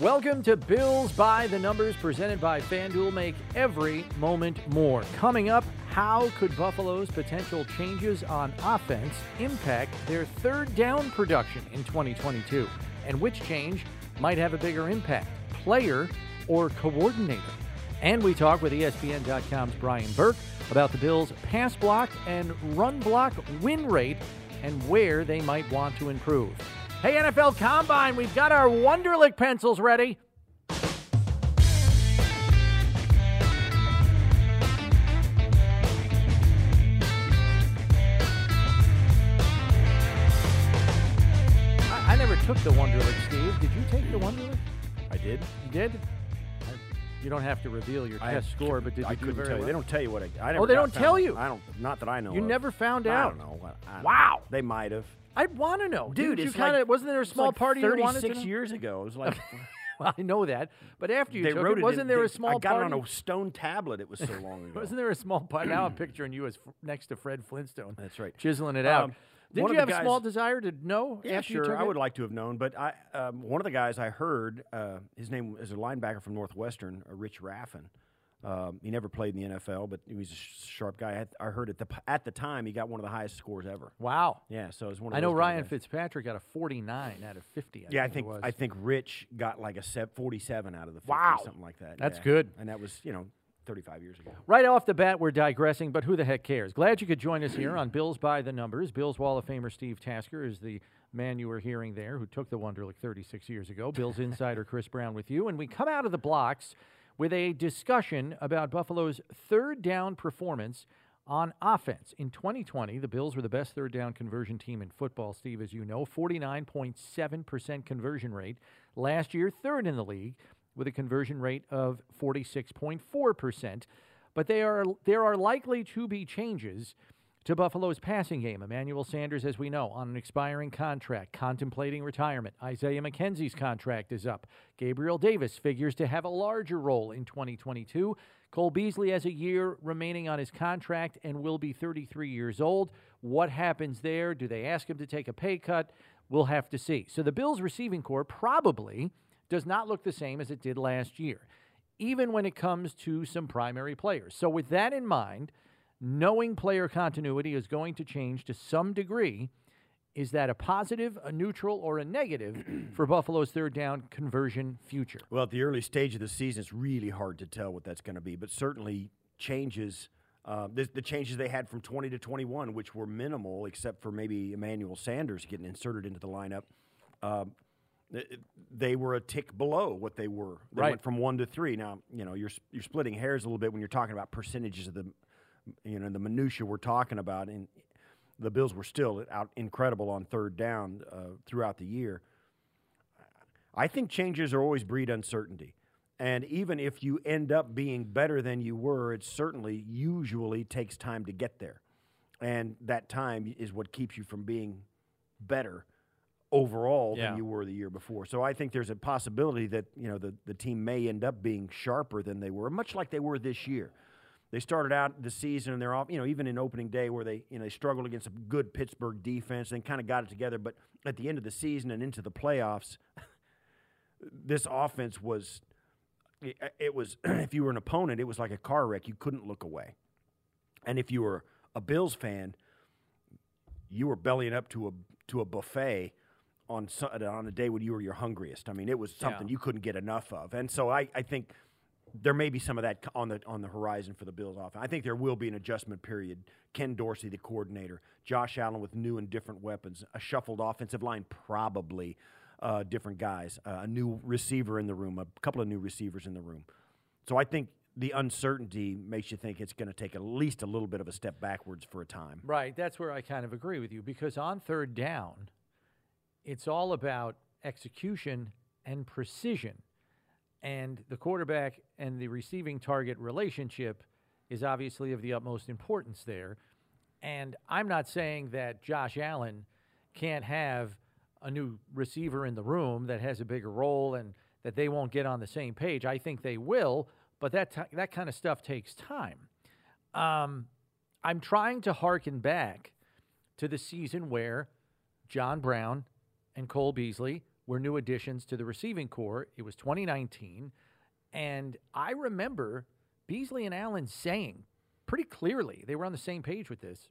Welcome to Bills by the Numbers, presented by FanDuel. Make every moment more. Coming up, how could Buffalo's potential changes on offense impact their third down production in 2022? And which change might have a bigger impact, player or coordinator? And we talk with ESPN.com's Brian Burke about the Bills' pass block and run block win rate and where they might want to improve. Hey, NFL Combine, we've got our Wonderlic pencils ready. I, I never took the Wonderlic, Steve. Did you take the Wonderlic? I did. You did? You don't have to reveal your I test score, but did I you do couldn't very tell you. well? They don't tell you what I. I never Oh, they got don't found tell you? I don't. Not that I know. You of. never found out. I out. don't know. I- I Wow. They might have. I want to know, Dude, Didn't it's you kinda, like wasn't there a it's small like party you wanted to 36 know? years ago. It was like Well, I know that, but after you they took wrote it, it. wasn't in- there a they- small I got party? it on a stone tablet. It was so long ago. Wasn't there a small party? now I'm picturing you as f- next to Fred Flintstone. That's right. chiseling it out. Um, One you have the a small desire to know Yeah, sure. I would like to have known, but I um, one of the guys I heard, uh, his name is a linebacker from Northwestern, uh, Rich Raffin. Um, he never played in the NFL, but he was a sharp guy. I, I heard at the at the time he got one of the highest scores ever. Wow. Yeah, so it was one. Of I know those kind of Ryan guys. Fitzpatrick got a 49 out of 50. I Yeah, I think, think it was. I think Rich got like a 47 out of the 50, Wow. something like that. That's yeah. good. And that was, you know, 35 years ago. Right off the bat, we're digressing, but who the heck cares? Glad you could join us here on Bills by the Numbers. Bills Wall of Famer Steve Tasker is the man you were hearing there who took the Wonderlic 36 years ago. Bills insider Chris Brown with you. And we come out of the blocks with a discussion about Buffalo's third down performance on offense. In 2020, the Bills were the best third down conversion team in football, Steve, as you know, 49.7% conversion rate. Last year, third in the league with a conversion rate of 46.4%. But they are, there are likely to be changes to Buffalo's passing game. Emmanuel Sanders, as we know, on an expiring contract, contemplating retirement. Isaiah McKenzie's contract is up. Gabriel Davis figures to have a larger role in 2022. Cole Beasley has a year remaining on his contract and will be 33 years old. What happens there? Do they ask him to take a pay cut? We'll have to see. So the Bills' receiving corps probably does not look the same as it did last year, even when it comes to some primary players. So, with that in mind, knowing player continuity is going to change to some degree. Is that a positive, a neutral, or a negative for Buffalo's third down conversion future? Well, at the early stage of the season, it's really hard to tell what that's going to be, but certainly changes. Uh, the, the changes they had from 20 to 21, which were minimal, except for maybe Emmanuel Sanders getting inserted into the lineup, um, th- they were a tick below what they were. They Right. went from one to three. Now, you know, you're you're splitting hairs a little bit when you're talking about percentages of the, you know, the minutia we're talking about. And the Bills were still out incredible on third down uh, throughout the year. I think changes are always breed uncertainty. And even if you end up being better than you were, it certainly usually takes time to get there. And that time is what keeps you from being better overall Yeah. than you were the year before. So I think there's a possibility that, you know, the, the team may end up being sharper than they were, much like they were this year. They started out the season and they're off, you know, even in opening day where they, you know, they struggled against a good Pittsburgh defense and kind of got it together. But at the end of the season and into the playoffs, this offense was it, it was if you were an opponent, it was like a car wreck. You couldn't look away. And if you were a Bills fan, you were bellying up to a to a buffet on su- on a day when you were your hungriest. I mean, it was something Yeah. you couldn't get enough of. And so I, I think there may be some of that on the on the horizon for the Bills offense. I think there will be an adjustment period. Ken Dorsey, the coordinator, Josh Allen with new and different weapons, a shuffled offensive line, probably uh, different guys, uh, a new receiver in the room, a couple of new receivers in the room. So I think the uncertainty makes you think it's going to take at least a little bit of a step backwards for a time. Right. That's where I kind of agree with you because on third down, it's all about execution and precision. And the quarterback and the receiving target relationship is obviously of the utmost importance there. And I'm not saying that Josh Allen can't have a new receiver in the room that has a bigger role and that they won't get on the same page. I think they will, but that ti that kind of stuff takes time. Um, I'm trying to hearken back to the season where John Brown and Cole Beasley were new additions to the receiving corps. It was 2019. And I remember Beasley and Allen saying pretty clearly, they were on the same page with this.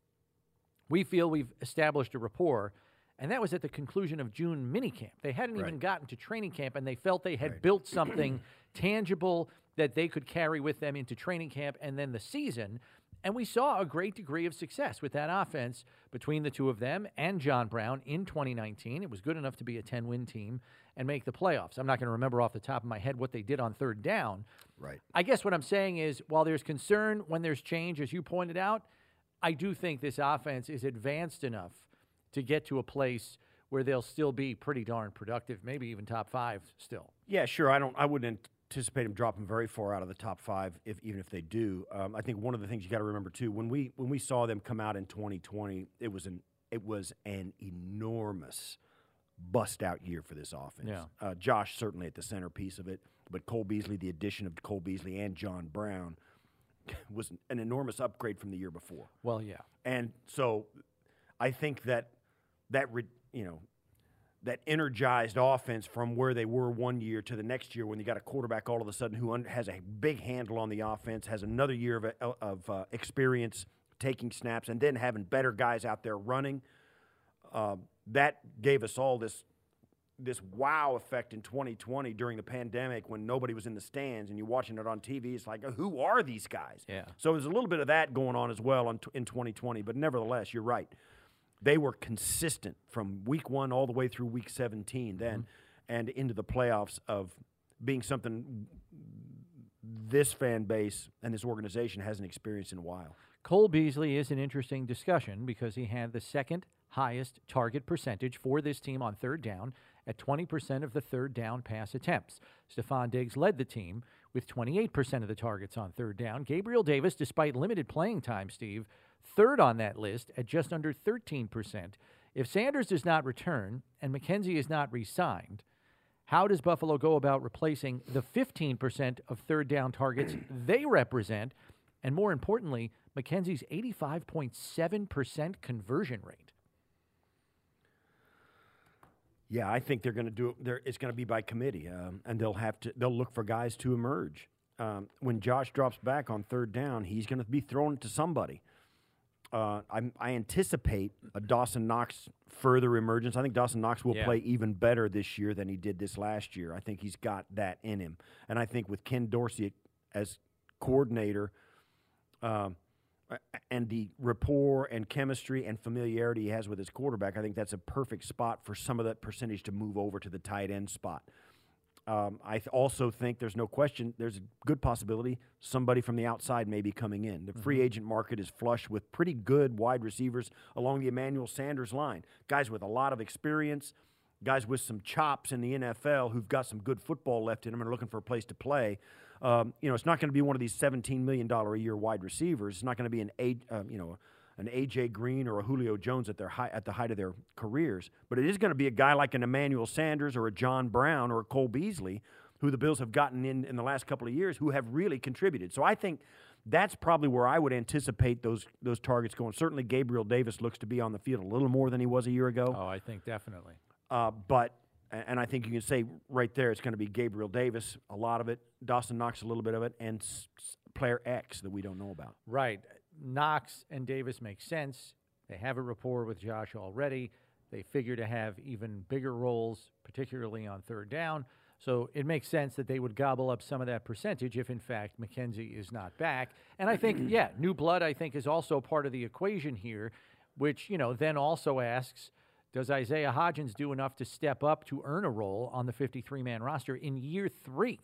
We feel we've established a rapport. And that was at the conclusion of June minicamp. They hadn't right. even gotten to training camp, and they felt they had right. built something tangible that they could carry with them into training camp and then the season. And we saw a great degree of success with that offense between the two of them and John Brown in 2019. It was good enough to be a 10 win team and make the playoffs. I'm not going to remember off the top of my head what they did on third down. Right. I guess what I'm saying is while there's concern when there's change, as you pointed out, I do think this offense is advanced enough to get to a place where they'll still be pretty darn productive, maybe even top five still. Yeah, sure. I don't. I wouldn't anticipate them dropping very far out of the top five, if even if they do. Um, I think one of the things you got to remember too when we when we saw them come out in 2020, it was an it was an enormous bust out year for this offense. Yeah. Uh, Josh certainly at the centerpiece of it, but Cole Beasley, the addition of Cole Beasley and John Brown, was an enormous upgrade from the year before. Well, yeah, and so I think that that you know that energized offense from where they were one year to the next year when you got a quarterback all of a sudden who has a big handle on the offense, has another year of, uh, of uh, experience taking snaps, and then having better guys out there running. Uh, that gave us all this this wow effect in 2020 during the pandemic when nobody was in the stands and you're watching it on TV. It's like, who are these guys? Yeah. So there's a little bit of that going on as well in, in 2020. But nevertheless, you're right they were consistent from week one all the way through week 17 then mm-hmm. and into the playoffs of being something this fan base and this organization hasn't experienced in a while. Cole Beasley is an interesting discussion because he had the second highest target percentage for this team on third down at 20% of the third down pass attempts. Stefon Diggs led the team with 28% of the targets on third down. Gabriel Davis, despite limited playing time, Steve, third on that list at just under 13%. If Sanders does not return and McKenzie is not re signed, how does Buffalo go about replacing the 15% of third down targets they represent? And more importantly, McKenzie's 85.7% conversion rate. Yeah, I think they're going to do it. It's going to be by committee, um, and they'll have to. They'll look for guys to emerge. Um, when Josh drops back on third down, he's going to be thrown to somebody uh, i anticipate a Dawson Knox further emergence. I think Dawson Knox will yeah. play even better this year than he did this last year. I think he's got that in him, and I think with Ken Dorsey as coordinator, um, and the rapport and chemistry and familiarity he has with his quarterback, I think that's a perfect spot for some of that percentage to move over to the tight end spot. Um, I th- also think there's no question, there's a good possibility somebody from the outside may be coming in. The free mm-hmm. agent market is flush with pretty good wide receivers along the Emmanuel Sanders line. Guys with a lot of experience, guys with some chops in the NFL who've got some good football left in them and are looking for a place to play. Um, you know, it's not going to be one of these $17 million a year wide receivers. It's not going to be an, eight, um, you know, an AJ Green or a Julio Jones at their high, at the height of their careers, but it is going to be a guy like an Emmanuel Sanders or a John Brown or a Cole Beasley, who the Bills have gotten in in the last couple of years, who have really contributed. So I think that's probably where I would anticipate those those targets going. Certainly, Gabriel Davis looks to be on the field a little more than he was a year ago. Oh, I think definitely. Uh, but and I think you can say right there it's going to be Gabriel Davis, a lot of it, Dawson Knox, a little bit of it, and player X that we don't know about. Right. Knox and Davis make sense. They have a rapport with Josh already. They figure to have even bigger roles, particularly on third down. So it makes sense that they would gobble up some of that percentage if, in fact, McKenzie is not back. And I think, yeah, new blood, I think, is also part of the equation here, which, you know, then also asks does Isaiah Hodgins do enough to step up to earn a role on the 53 man roster in year three?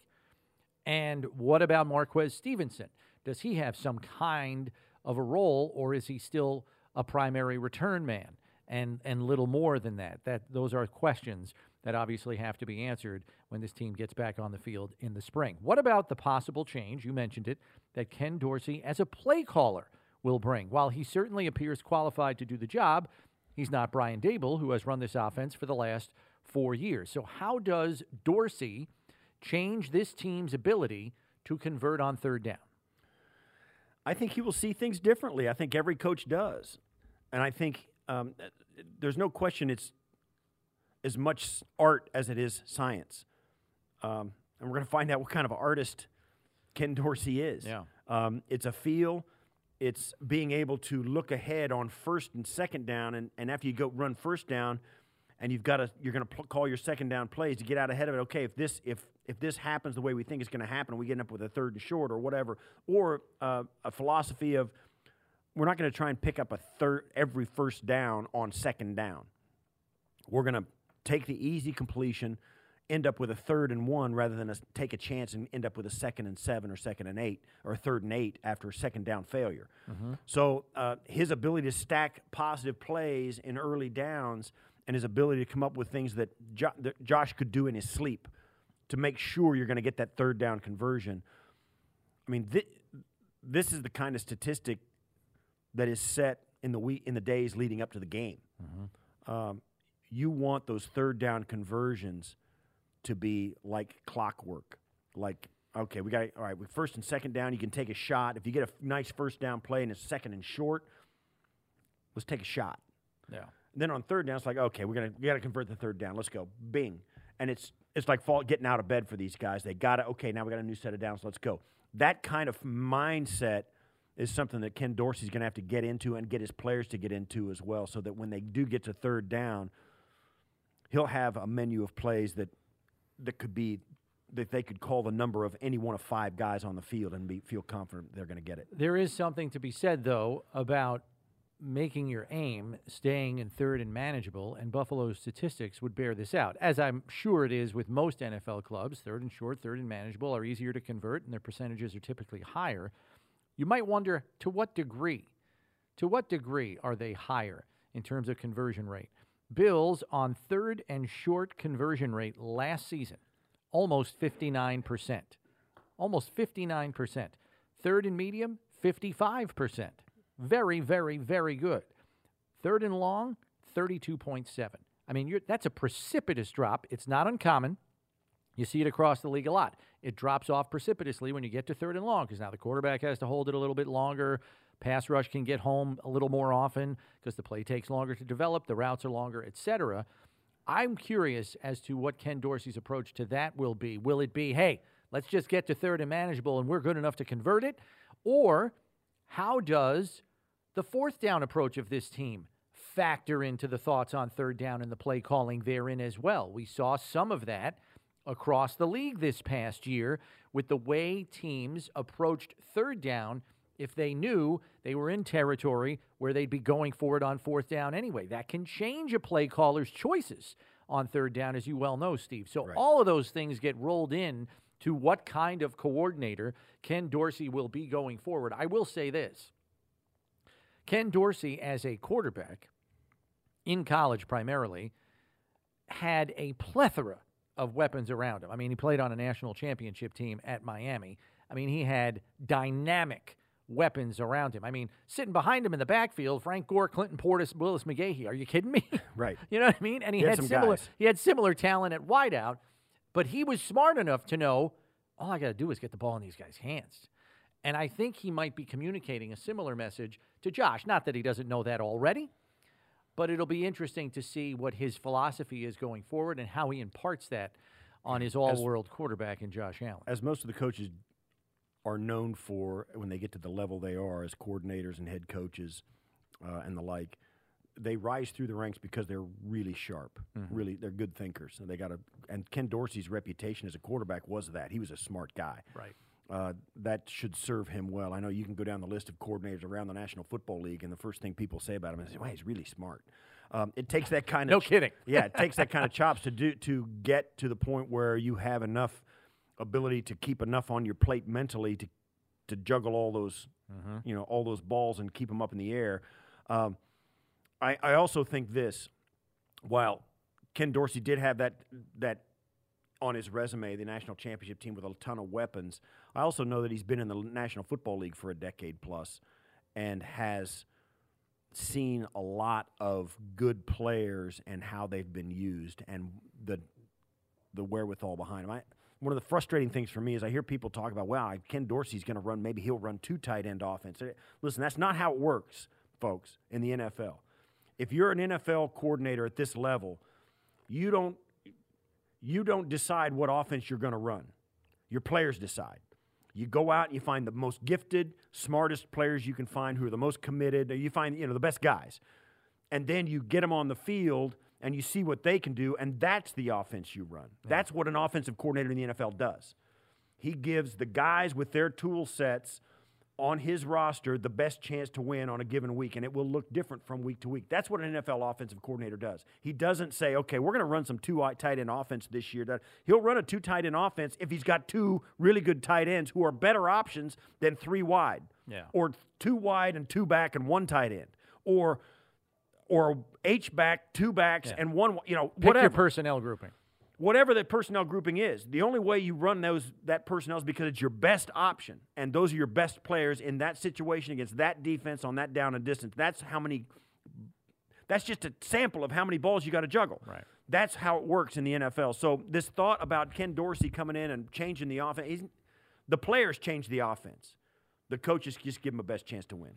And what about Marquez Stevenson? Does he have some kind of a role, or is he still a primary return man? And and little more than that. That those are questions that obviously have to be answered when this team gets back on the field in the spring. What about the possible change? You mentioned it that Ken Dorsey, as a play caller, will bring. While he certainly appears qualified to do the job, he's not Brian Daboll, who has run this offense for the last four years. So how does Dorsey change this team's ability to convert on third down? I think he will see things differently. I think every coach does, and I think um, there's no question it's as much art as it is science. Um, and we're going to find out what kind of artist Ken Dorsey is. Yeah. Um, it's a feel. It's being able to look ahead on first and second down, and, and after you go run first down, and you've got to you're going to pl- call your second down plays to get out ahead of it. Okay, if this if if this happens the way we think it's going to happen, we get up with a third and short or whatever, or uh, a philosophy of we're not going to try and pick up a third every first down on second down. We're going to take the easy completion, end up with a third and one rather than a, take a chance and end up with a second and seven or second and eight or third and eight after a second down failure. So uh, his ability to stack positive plays in early downs and his ability to come up with things that, jo- that Josh could do in his sleep to make sure you're going to get that third down conversion. I mean, thi- this is the kind of statistic that is set in the week in the days leading up to the game. Um, you want those third down conversions to be like clockwork. Like, okay, we got all right. With first and second down, you can take a shot. If you get a f- nice first down play and it's second and short, let's take a shot. Yeah. Then on third down, it's like, okay, we're gonna we gotta convert the third down. Let's go, bing, and it's it's like fall, getting out of bed for these guys. They got to okay, now we got a new set of downs. Let's go. That kind of mindset is something that Ken Dorsey's gonna have to get into and get his players to get into as well, so that when they do get to third down, he'll have a menu of plays that that could be that they could call the number of any one of five guys on the field and be, feel confident they're going to get it. There is something to be said, though, about making your aim staying in third and manageable, and Buffalo's statistics would bear this out, as I'm sure it is with most NFL clubs. Third and short, third and manageable are easier to convert, and their percentages are typically higher. You might wonder to what degree, to what degree are they higher in terms of conversion rate? Bills on third and short conversion rate last season, almost 59%. Almost 59%. Third and medium, 55%. Very, very, very good. Third and long, 32.7. I mean, that's a precipitous drop. It's not uncommon. You see it across the league a lot. It drops off precipitously when you get to third and long because now the quarterback has to hold it a little bit longer. Pass rush can get home a little more often because the play takes longer to develop, the routes are longer, etc. I'm curious as to what Ken Dorsey's approach to that will be. Will it be, hey, let's just get to third and manageable and we're good enough to convert it? Or how does the fourth down approach of this team factor into the thoughts on third down and the play calling therein as well? We saw some of that across the league this past year with the way teams approached third down if they knew they were in territory where they'd be going for it on fourth down anyway. That can change a play caller's choices on third down, as you well know, Steve. So all of those things get rolled in to what kind of coordinator Ken Dorsey will be going forward. I will say this Ken Dorsey, as a quarterback, in college primarily, had a plethora of weapons around him. I mean, he played on a national championship team at Miami. I mean, he had dynamic weapons around him. I mean, sitting behind him in the backfield, Frank Gore, Clinton Portis, Willis McGahee. Are you kidding me? Right. you know what I mean? And he, He had had, similar guys. he had similar talent at wideout, but he was smart enough to know all I got to do is get the ball in these guys' hands. And I think he might be communicating a similar message to Josh. Not that he doesn't know that already, but it'll be interesting to see what his philosophy is going forward and how he imparts that on his all world quarterback in Josh Allen. as most of the coaches are known for when they get to the level they are as coordinators and head coaches uh, and the like, they rise through the ranks because they're really sharp. Really, they're good thinkers. And they got to. And Ken Dorsey's reputation as a quarterback was that he was a smart guy. Right. Uh, that should serve him well. I know you can go down the list of coordinators around the National Football League, and the first thing people say about him is, "Well, he's really smart." Um, it takes that kind of no of kidding. yeah, it takes that kind of chops to do to get to the point where you have enough ability to keep enough on your plate mentally to to juggle all those you know all those balls and keep them up in the air. Um, I, I also think this, while Ken Dorsey did have that that on his resume, the national championship team with a ton of weapons. I also know that he's been in the National Football League for a decade plus and has seen a lot of good players and how they've been used and the the wherewithal behind them. I, one of the frustrating things for me is I hear people talk about, "Wow, Ken Dorsey's going to run. Maybe he'll run two tight end offense." Listen, that's not how it works, folks, in the NFL. If you're an NFL coordinator at this level, you don't you don't decide what offense you're going to run. Your players decide. You go out and you find the most gifted, smartest players you can find who are the most committed. You find, you know, the best guys. And then you get them on the field and you see what they can do, and that's the offense you run. That's what an offensive coordinator in the NFL does. He gives the guys with their tool sets on his roster the best chance to win on a given week, and it will look different from week to week. That's what an NFL offensive coordinator does. He doesn't say, okay, we're going to run some two tight end offense this year. He'll run a two tight end offense if he's got two really good tight ends who are better options than three wide, Yeah. or two wide and two back and one tight end, or or H back, two backs, Yeah. and one. You know, Pick whatever your personnel grouping. Whatever that personnel grouping is. The only way you run those that personnel is because it's your best option, and those are your best players in that situation against that defense on that down and distance. That's how many. That's just a sample of how many balls you got to juggle. Right. That's how it works in the NFL. So this thought about Ken Dorsey coming in and changing the offense, the players change the offense. The coaches just give them a best chance to win.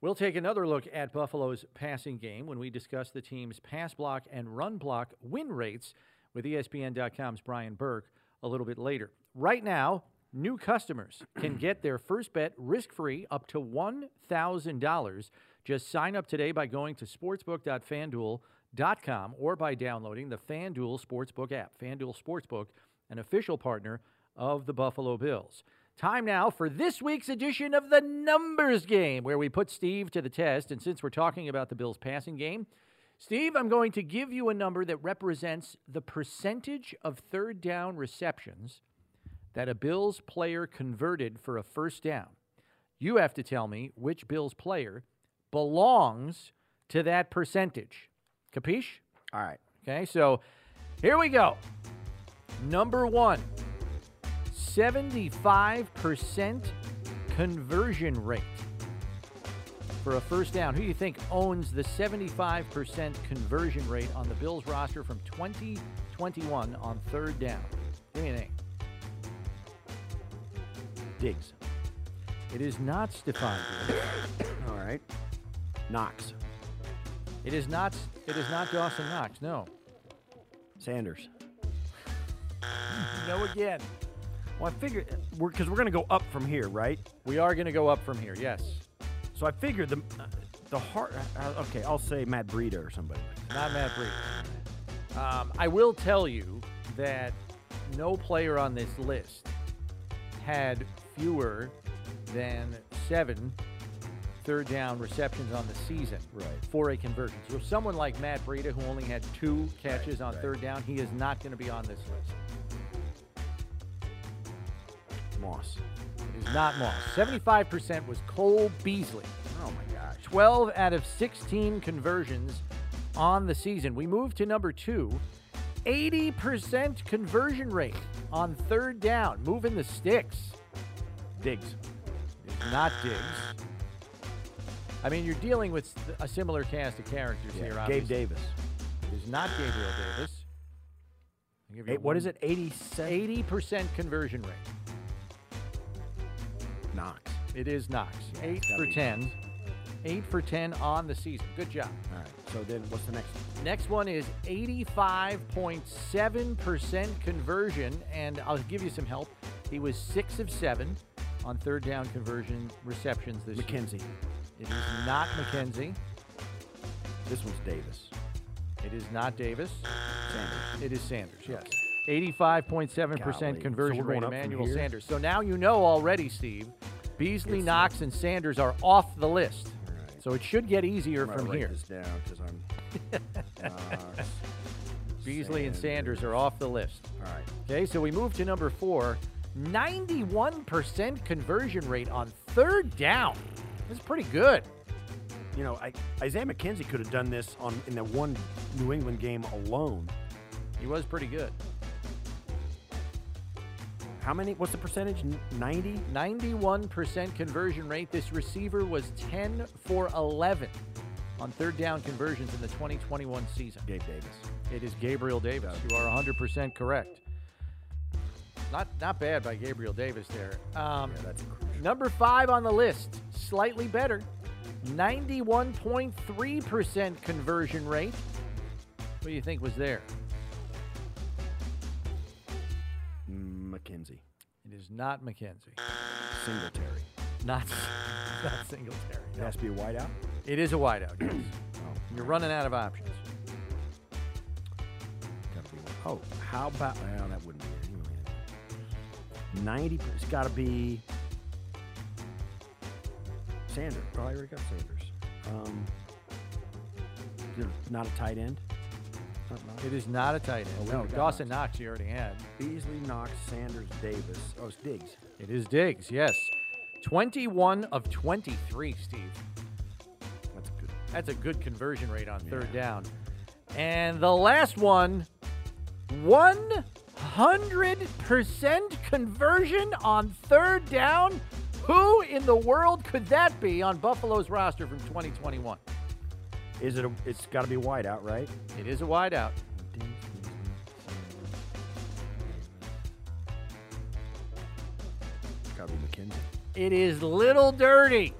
We'll take another look at Buffalo's passing game when we discuss the team's pass block and run block win rates with ESPN.com's Brian Burke a little bit later. Right now, new customers can get their first bet risk free up to $1,000. Just sign up today by going to sportsbook.fanduel.com or by downloading the FanDuel Sportsbook app. FanDuel Sportsbook, an official partner of the Buffalo Bills. Time now for this week's edition of the Numbers Game, where we put Steve to the test. And since we're talking about the Bills' passing game, Steve, I'm going to give you a number that represents the percentage of third down receptions that a Bills player converted for a first down. You have to tell me which Bills player belongs to that percentage. Capiche? All right. Okay, so here we go. Number one 75% conversion rate for a first down. Who do you think owns the 75% conversion rate on the Bills roster from 2021 on third down? Give me a name. Diggs. It is not Stefon Diggs. All right. Knox. It is not. It is not Dawson Knox. No. Sanders. No again. Well, I figured uh, we're because we're going to go up from here, right? We are going to go up from here. Yes. So I figured the the heart. Uh, okay, I'll say Matt Breida or somebody. Not Matt Breida. Um, I will tell you that no player on this list had fewer than seven third down receptions on the season Right. for a conversion. So someone like Matt Breida, who only had two catches on right. third down, he is not going to be on this list. Moss. Is not lost. 75% was Cole Beasley. Oh my gosh. 12 out of 16 conversions on the season. We move to number two 80% conversion rate on third down, moving the sticks. Diggs. It's not Diggs. I mean, you're dealing with a similar cast of characters here. Gabe. Davis. It is not Gabriel Davis. I'll give you Eight, what is it? 87. 80% conversion rate. Knox. It is Knox. Yeah, Eight for 10. Eight for 10 on the season. Good job. All right. So then what's the next? one? Next one is 85.7% conversion, and I'll give you some help. He was six of seven on third down conversion receptions this year. McKenzie. It is not McKenzie. This one's Davis. It is not Davis. Sanders. It is Sanders, yes. 85.7% Golly. conversion So rate, from Emmanuel? Sanders. So now you know already, Steve. Beasley, It's- Knox, and Sanders are off the list. Right. So it should get easier I'm from write here. this down because I'm. Knox, uh, Beasley and Sanders are off the list. All right. Okay, so we move to number four 91% conversion rate on third down. That's pretty good. You know, I, Isaiah McKenzie could have done this on in that one New England game alone. He was pretty good. How many? What's the percentage? N- 90? 91% conversion rate. This receiver was 10 for 11 on third down conversions in the 2021 season. Gabe Davis. It is Gabriel Davis. You are 100% correct. Not not bad by Gabriel Davis there. Um, Yeah, that's crucial. Number five on the list, slightly better. 91.3% conversion rate. What do you think was there? It is not McKenzie. Singletary. Not, not Singletary. It no. has to be a wideout. It is a wideout, yes. You're running out of options. Gotta be one. Oh, how about? Well, that wouldn't be it. anyway. Ninety. It's got to be Sanders. Oh, I already got Sanders. Um, not a tight end. It is not a tight Oh, end. we No, Dawson Knox you already had. Beasley, Knox, Sanders, Davis. Oh, it's Diggs. It is Diggs, yes. 21 of 23, Steve. That's good. That's a good conversion rate on third down. And the last one 100% conversion on third down. Who in the world could that be on Buffalo's roster from 2021? Is it? A, it's got to be wideout, right? It is a wideout. Diggs, Beasley, Got to be McKenzie. It is Little Dirty.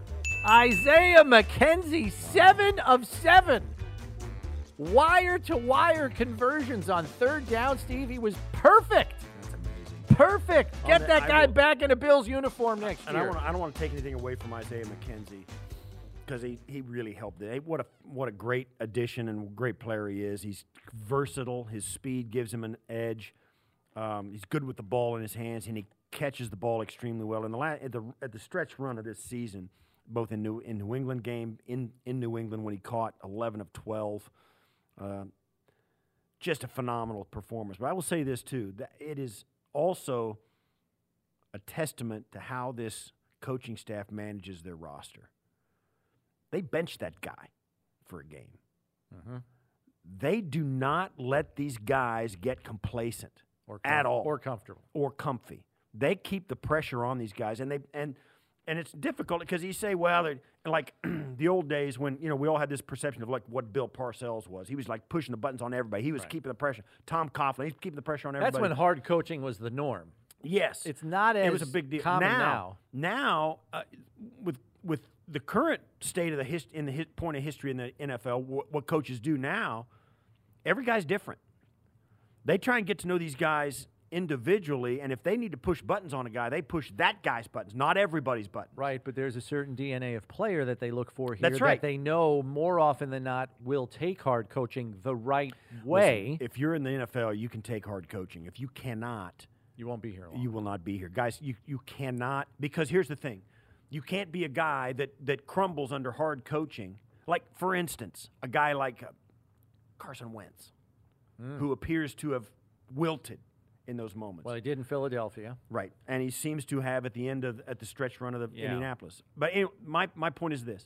Isaiah McKenzie, seven of seven. Wire to wire conversions on third down, Steve. He was perfect. That's amazing. Perfect. Get the- that guy will- back in a Bills uniform next And I, year. wanna, I don't want to take anything away from Isaiah McKenzie because he, he really helped it. What a what a great addition and great player he is. He's versatile. His speed gives him an edge. Um, he's good with the ball in his hands, and he catches the ball extremely well. In the la- at the at the stretch run of this season, both in New in New England game in in New England when he caught 11 of 12. Uh, just a phenomenal performance. But I will say this too: that it is also a testament to how this coaching staff manages their roster. They bench that guy for a game. Mhm. They do not let these guys get complacent or at all. Or comfortable. or comfy. They keep the pressure on these guys, and they and and it's difficult because you say, well, like the old days when you know we all had this perception of like what Bill Parcells was. He was like pushing the buttons on everybody. He was keeping the pressure. Tom Coughlin, he's keeping the pressure on everybody. That's when hard coaching was the norm. Yes, It's not as it was a big deal. common now, now, uh, with with the current state of the hist- in the his- point of history in the NFL, wh- what coaches do now, every guy's different. They try and get to know these guys individually, and if they need to push buttons on a guy, they push that guy's buttons, not everybody's buttons. Right, but there's a certain DNA of player that they look for here That's right. that they know more often than not will take hard coaching the right way. Listen, if you're in the NFL, you can take hard coaching. If you cannot, you won't be here long. you will not be here, guys. You you cannot because here's the thing, you can't be a guy that that crumbles under hard coaching. Like for instance, a guy like uh, Carson Wentz, who appears to have wilted in those moments. well, he did in Philadelphia. Right, and he seems to have at the end of at the stretch run of the Yeah. Indianapolis. But anyway, my my point is this: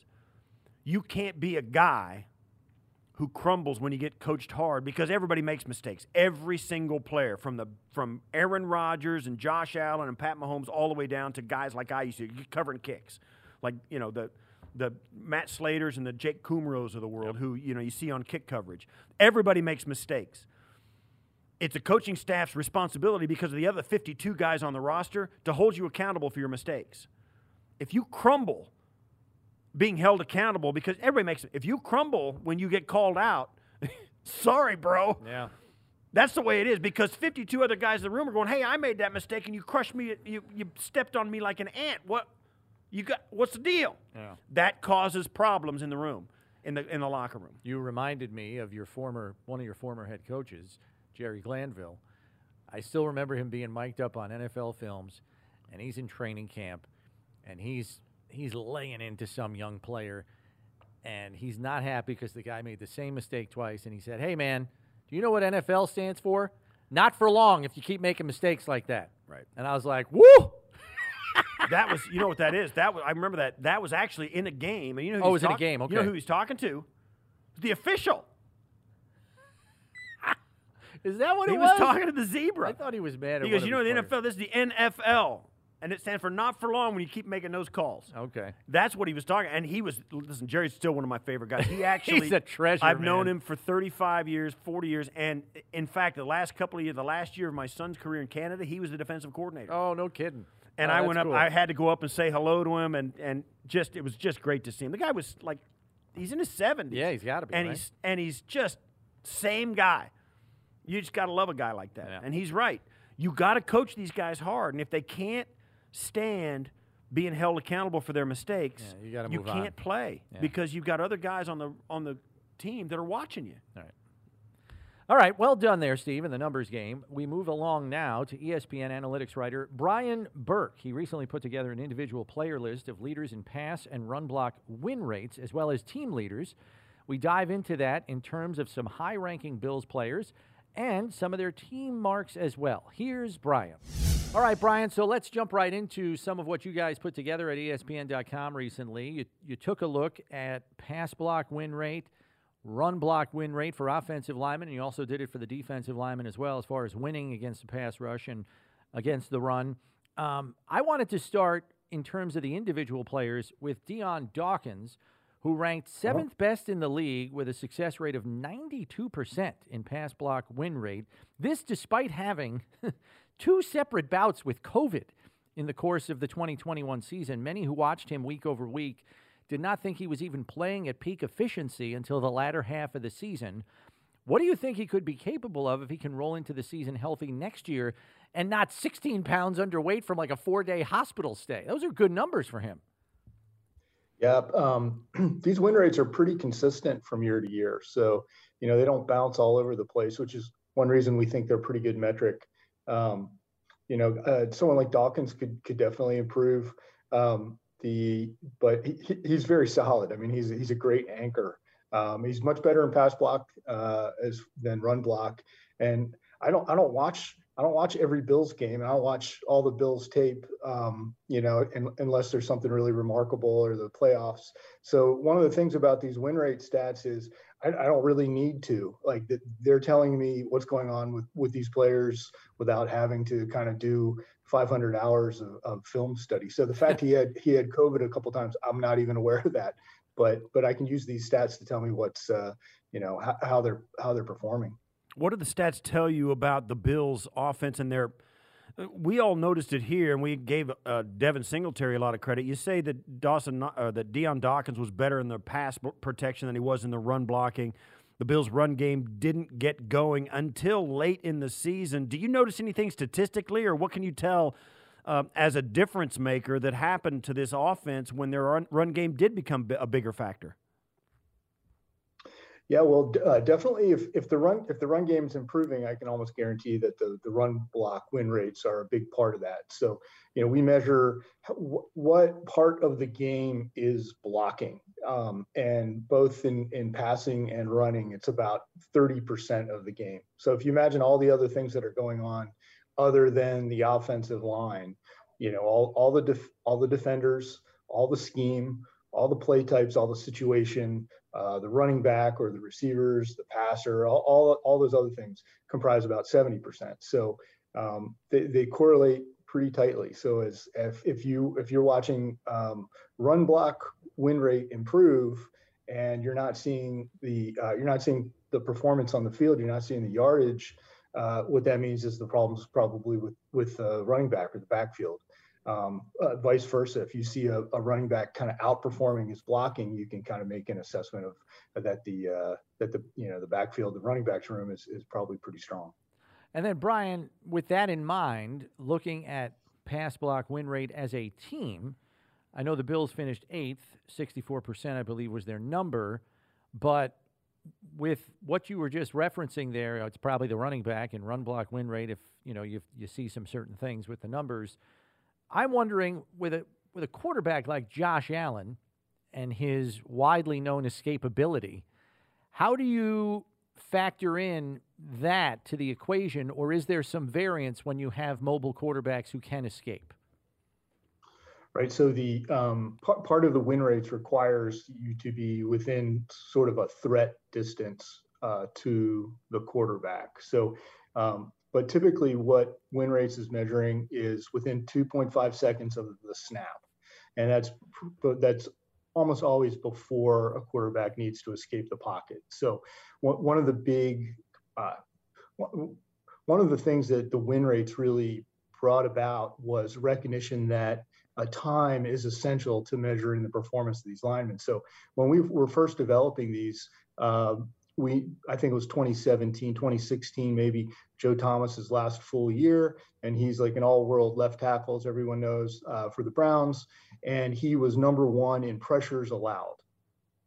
you can't be a guy who crumbles when you get coached hard because everybody makes mistakes. Every single player, from the from Aaron Rodgers and Josh Allen and Pat Mahomes, all the way down to guys like I used to covering kicks, like you know the. The Matt Slaters and the Jake Kumerows of the world, who you know you see on kick coverage. Everybody makes mistakes it's a coaching staff's responsibility because of the other 52 guys on the roster to hold you accountable for your mistakes. If you crumble being held accountable because everybody makes it, if you crumble when you get called out, sorry, bro. Yeah. That's the way it is because 52 other guys in the room are going, "Hey, I made that mistake and you crushed me. You you stepped on me like an ant. What? You got? What's the deal?" Yeah. That causes problems in the room, in the in the locker room. You reminded me of your former one of your former head coaches, Jerry Glanville. I still remember him being mic'd up on NFL films, and he's in training camp, and he's he's laying into some young player, and he's not happy because the guy made the same mistake twice, and he said, "Hey man, do you know what NFL stands for? Not for long if you keep making mistakes like that." Right. And I was like, "Woo!" that was, you know what that is? That was, I remember that. That was actually in a game, and you know, who Oh, it was in a talk- game, You know who he's talking to? The official. Is that what He it was was? talking to the zebra. I thought he was mad at He goes, you know, the players." NFL. This is the NFL, and it stands for not for long when you keep making those calls. Okay. That's what he was talking. And he was listen. Jerry's still one of my favorite guys. He actually, He's a treasure, I've known him for 35 years, 40 years, and in fact, the last couple of years, the last year of my son's career in Canada, he was the defensive coordinator. Oh, no kidding. and Oh, I went up. cool. I had to go up and say hello to him, and and just it was just great to see him. The guy was like, he's in his 70s. Yeah, he's gotta be, And right? he's and he's just same guy. You just gotta love a guy like that. Yeah. And he's right. You got to coach these guys hard, and if they can't stand being held accountable for their mistakes, Yeah, you gotta you move can't play Yeah. because you've got other guys on the on the team that are watching you. All right. All right, well done there, Steve, in the numbers game. We move along now to ESPN analytics writer Brian Burke. He recently put together an individual player list of leaders in pass and run block win rates, as well as team leaders. We dive into that in terms of some high ranking Bills players and some of their team marks as well. Here's Brian. All right, Brian, so let's jump right into some of what you guys put together at ESPN.com recently. You, you took a look at pass block win rate, run block win rate for offensive linemen, and you also did it for the defensive linemen as well, as far as winning against the pass rush and against the run. Um, I wanted to start in terms of the individual players with Dion Dawkins, who ranked seventh best in the league with a success rate of 92% in pass block win rate. This despite having two separate bouts with COVID in the course of the 2021 season. Many who watched him week over week did not think he was even playing at peak efficiency until the latter half of the season. What do you think he could be capable of if he can roll into the season healthy next year and not 16 pounds underweight from like a four day hospital stay? Those are good numbers for him. Yeah, um, these win rates are pretty consistent from year to year. So, you know, they don't bounce all over the place, which is one reason we think they're a pretty good metric. Um, you know, uh, someone like Dawkins could could definitely improve. Um, the but he, he- he's very solid. I mean, he's he's a great anchor. Um, he's much better in pass block uh, as than run block. And I don't I don't watch I don't watch every Bills game. I don't watch all the Bills tape. Um, you know, un unless there's something really remarkable or the playoffs. So one of the things about these win rate stats is I, I don't really need to like they're telling me what's going on with with these players without having to kind of do 500 hours of, of film study. So the fact he had he had COVID a couple times, I'm not even aware of that. But but I can use these stats to tell me what's uh, you know how, how they're how they're performing. What do the stats tell you about the Bills' offense and their? We all noticed it here, and we gave uh, Devin Singletary a lot of credit. You say that Dawson, uh, that Dion Dawkins was better in the pass protection than he was in the run blocking. The Bills' run game didn't get going until late in the season. Do you notice anything statistically, or what can you tell uh, as a difference maker that happened to this offense when their run game did become a bigger factor? Yeah, well, uh, definitely. If if the run if the run game is improving, I can almost guarantee that the the run block win rates are a big part of that. So, you know, we measure wh- what part of the game is blocking, um, and both in in passing and running, it's about thirty percent of the game. So, if you imagine all the other things that are going on, other than the offensive line, you know, all all the def, all the defenders, all the scheme, all the play types, all the situation uh, the running back or the receivers, the passer, all, all, all those other things comprise about 70%. So um, they, they correlate pretty tightly. So as if, if you if you're watching um, run block win rate improve and you're not seeing the uh, you're not seeing the performance on the field, you're not seeing the yardage. Uh, what that means is the problem's probably with with the running back or the backfield. Um, uh, vice versa, if you see a, a running back kind of outperforming his blocking, you can kind of make an assessment of, of that the uh, that the you know the backfield, the running backs room is is probably pretty strong. And then, Brian, with that in mind, looking at pass block win rate as a team, I know the Bills finished eighth, 64%, I believe, was their number. But with what you were just referencing there, it's probably the running back and run block win rate. If you know you you see some certain things with the numbers, I'm wondering with a with a quarterback like Josh Allen and his widely known escapability, how do you factor in that to the equation, or is there some variance when you have mobile quarterbacks who can escape? Right. So the um, part, part of the win rates requires you to be within sort of a threat distance uh, to the quarterback. So, um, but typically, what win rates is measuring is within 2.5 seconds of the snap, and that's that's almost always before a quarterback needs to escape the pocket. So, one, of the big uh, one of the things that the win rates really brought about was recognition that a time is essential to measuring the performance of these linemen. So when we were first developing these, uh, we I think it was 2017, 2016, maybe Joe Thomas's last full year, and he's like an all-world left tackle, as everyone knows, uh, for the Browns, and he was number one in pressures allowed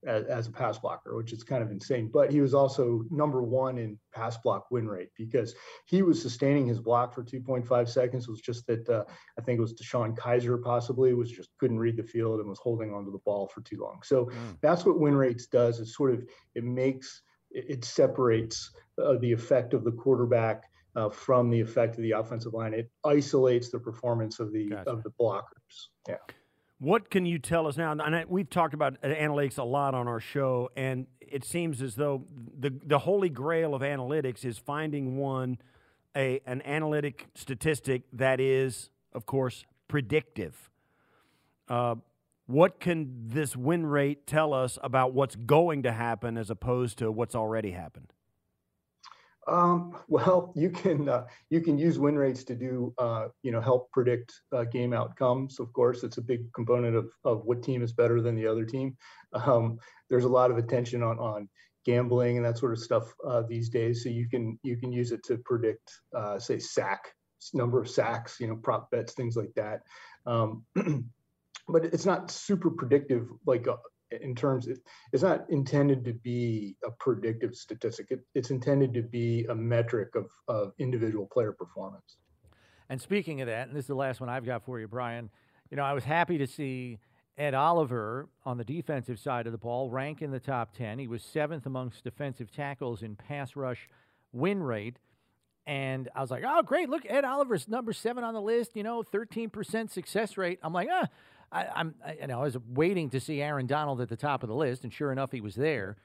as, as, a pass blocker, which is kind of insane. But he was also number one in pass block win rate because he was sustaining his block for 2.5 seconds. It was just that uh, I think it was DeShone Kizer possibly was just couldn't read the field and was holding onto the ball for too long. So mm. that's what win rates does. It sort of it makes it, separates uh, the effect of the quarterback. Uh, from the effect of the offensive line, it isolates the performance of the gotcha. of the blockers. Yeah. What can you tell us now? And we've talked about analytics a lot on our show, and it seems as though the the holy grail of analytics is finding one a an analytic statistic that is, of course, predictive. Uh, what can this win rate tell us about what's going to happen as opposed to what's already happened? Um, well, you can uh, you can use win rates to do uh, you know help predict uh, game outcomes. Of course, it's a big component of of what team is better than the other team. Um, there's a lot of attention on on gambling and that sort of stuff uh, these days. So you can you can use it to predict uh, say sack number of sacks, you know prop bets, things like that. Um, but it's not super predictive like uh, in terms of, it's not intended to be a predictive statistic. It, it's intended to be a metric of, of individual player performance. And speaking of that, and this is the last one I've got for you, Brian. You know, I was happy to see Ed Oliver on the defensive side of the ball rank in the top 10. He was seventh amongst defensive tackles in pass rush win rate. And I was like, oh, great. Look, Ed Oliver's number seven on the list, you know, 13% success rate. I'm like, ah, I, am you know, I was waiting to see Aaron Donald at the top of the list, and sure enough, he was there.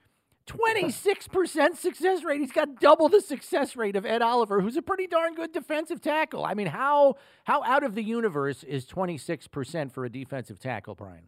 26% success rate. He's got double the success rate of Ed Oliver, who's a pretty darn good defensive tackle. I mean, how how out of the universe is 26% for a defensive tackle, Brian?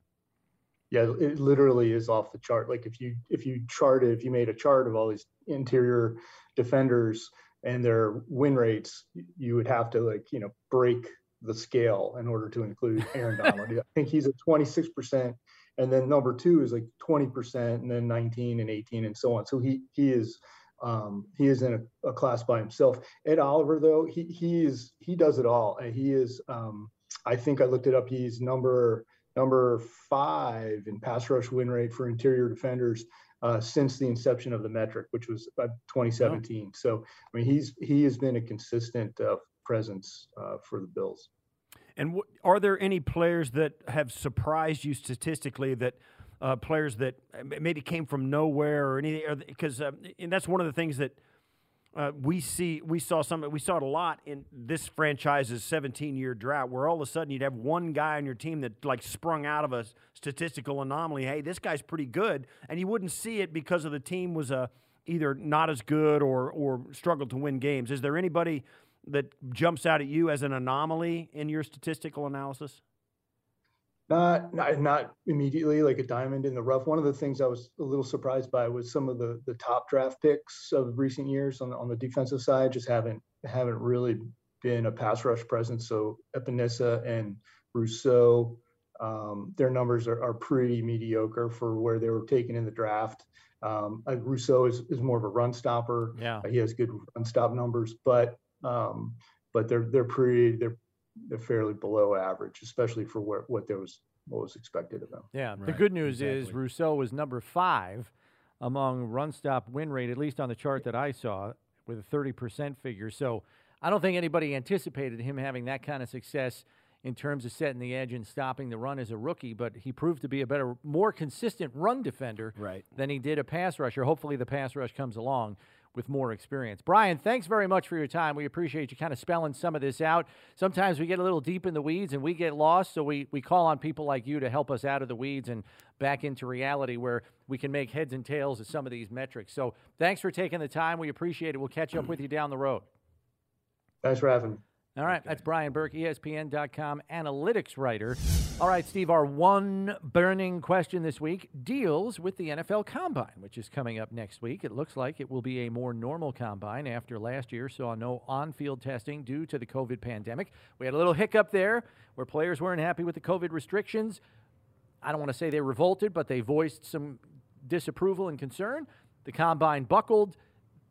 Yeah, it literally is off the chart. Like if you if you charted, if you made a chart of all these interior defenders and their win rates, you would have to like, you know, break the scale in order to include Aaron Donald. I think he's at 26%, and then number two is like 20%, and then 19 and 18 and so on. So he he is um, he is in a, a, class by himself. Ed Oliver, though, he he is he does it all. And he is um, I think I looked it up. He's number number five in pass rush win rate for interior defenders. Uh, since the inception of the metric, which was uh, 2017. So, I mean, he's he has been a consistent uh, presence uh, for the Bills. And w- are there any players that have surprised you statistically that uh, players that uh, maybe came from nowhere or anything? Because uh, and that's one of the things that uh, we see. We saw some. We saw it a lot in this franchise's 17-year drought, where all of a sudden you'd have one guy on your team that like sprung out of a statistical anomaly. Hey, this guy's pretty good, and you wouldn't see it because of the team was a uh, either not as good or or struggled to win games. Is there anybody that jumps out at you as an anomaly in your statistical analysis? Not, not, not immediately like a diamond in the rough. One of the things I was a little surprised by was some of the the top draft picks of recent years on the, on the defensive side just haven't haven't really been a pass rush presence. So Epenesa and Rousseau, um, their numbers are, are pretty mediocre for where they were taken in the draft. Um, Rousseau is, is more of a run stopper. Yeah, he has good run stop numbers, but um, but they're they're pretty they're they're fairly below average, especially for what what there was what was expected of them. Yeah, right. the good news exactly. is Rousseau was number five among run stop win rate, at least on the chart that I saw, with a thirty percent figure. So I don't think anybody anticipated him having that kind of success in terms of setting the edge and stopping the run as a rookie, but he proved to be a better, more consistent run defender right. than he did a pass rusher. Hopefully, the pass rush comes along with more experience. Brian, thanks very much for your time. We appreciate you kind of spelling some of this out. Sometimes we get a little deep in the weeds and we get lost, so we, we call on people like you to help us out of the weeds and back into reality where we can make heads and tails of some of these metrics. So thanks for taking the time. We appreciate it. We'll catch up with you down the road. Thanks for having me. All right, okay. that's Brian Burke, ESPN.com analytics writer. All right, Steve, our one burning question this week deals with the NFL Combine, which is coming up next week. It looks like it will be a more normal combine after last year saw no on field testing due to the COVID pandemic. We had a little hiccup there where players weren't happy with the COVID restrictions. I don't want to say they revolted, but they voiced some disapproval and concern. the combine buckled.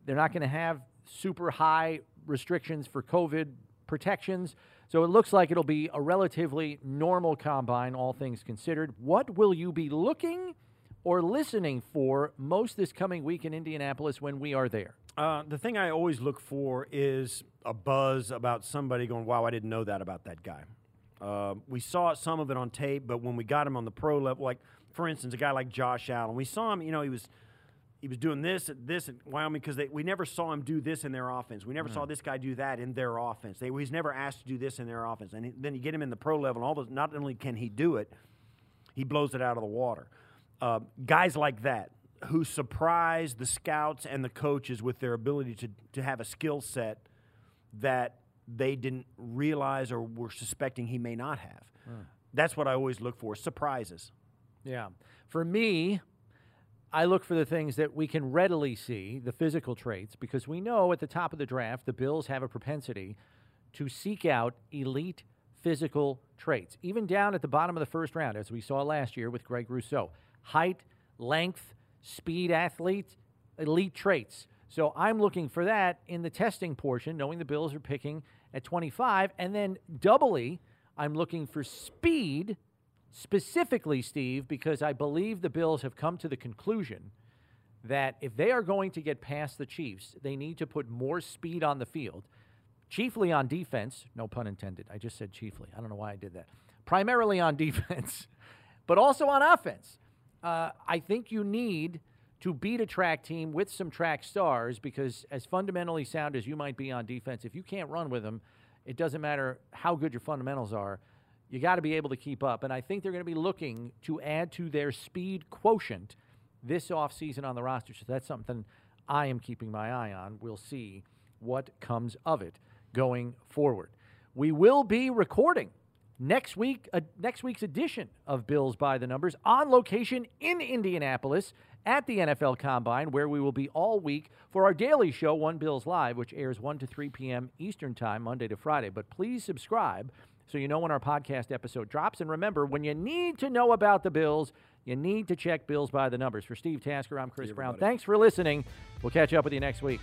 They're not going to have super high restrictions for COVID protections. So it looks like it'll be a relatively normal combine, all things considered. What will you be looking or listening for most this coming week in Indianapolis when we are there? Uh, the thing I always look for is a buzz about somebody going, "Wow, I didn't know that about that guy." Uh, we saw some of it on tape, but when we got him on the pro level, like for instance, a guy like Josh Allen, we saw him. You know, he was he was doing this this at Wyoming because we never saw him do this in their offense. We never mm. saw this guy do that in their offense. They, he's never asked to do this in their offense. And he, then you get him in the pro level, and all those. Not only can he do it, he blows it out of the water. Uh, guys like that who surprise the scouts and the coaches with their ability to to have a skill set that they didn't realize or were suspecting he may not have. Mm. That's what I always look for: surprises. Yeah, for me I look for the things that we can readily see, the physical traits, because we know at the top of the draft, the Bills have a propensity to seek out elite physical traits, even down at the bottom of the first round, as we saw last year with Greg Rousseau. Height, length, speed athlete, elite traits. So I'm looking for that in the testing portion, knowing the Bills are picking at 25. And then doubly, I'm looking for speed specifically, Steve, because I believe the Bills have come to the conclusion that if they are going to get past the Chiefs, they need to put more speed on the field, chiefly on defense. No pun intended. I just said chiefly. I don't know why I did that. Primarily on defense, but also on offense. Uh, I think you need to beat a track team with some track stars because, as fundamentally sound as you might be on defense, if you can't run with them, it doesn't matter how good your fundamentals are you got to be able to keep up. And I think they're going to be looking to add to their speed quotient this offseason on the roster. So that's something I am keeping my eye on. We'll see what comes of it going forward. We will be recording next week, uh, next week's edition of Bills by the Numbers on location in Indianapolis at the NFL Combine, where we will be all week for our daily show, One Bills Live, which airs 1 to 3 p.m. Eastern Time, Monday to Friday. But please subscribe so you know when our podcast episode drops. And remember, when you need to know about the Bills, you need to check Bills by the numbers. For Steve Tasker, I'm Chris Brown. Thanks for listening. We'll catch up with you next week.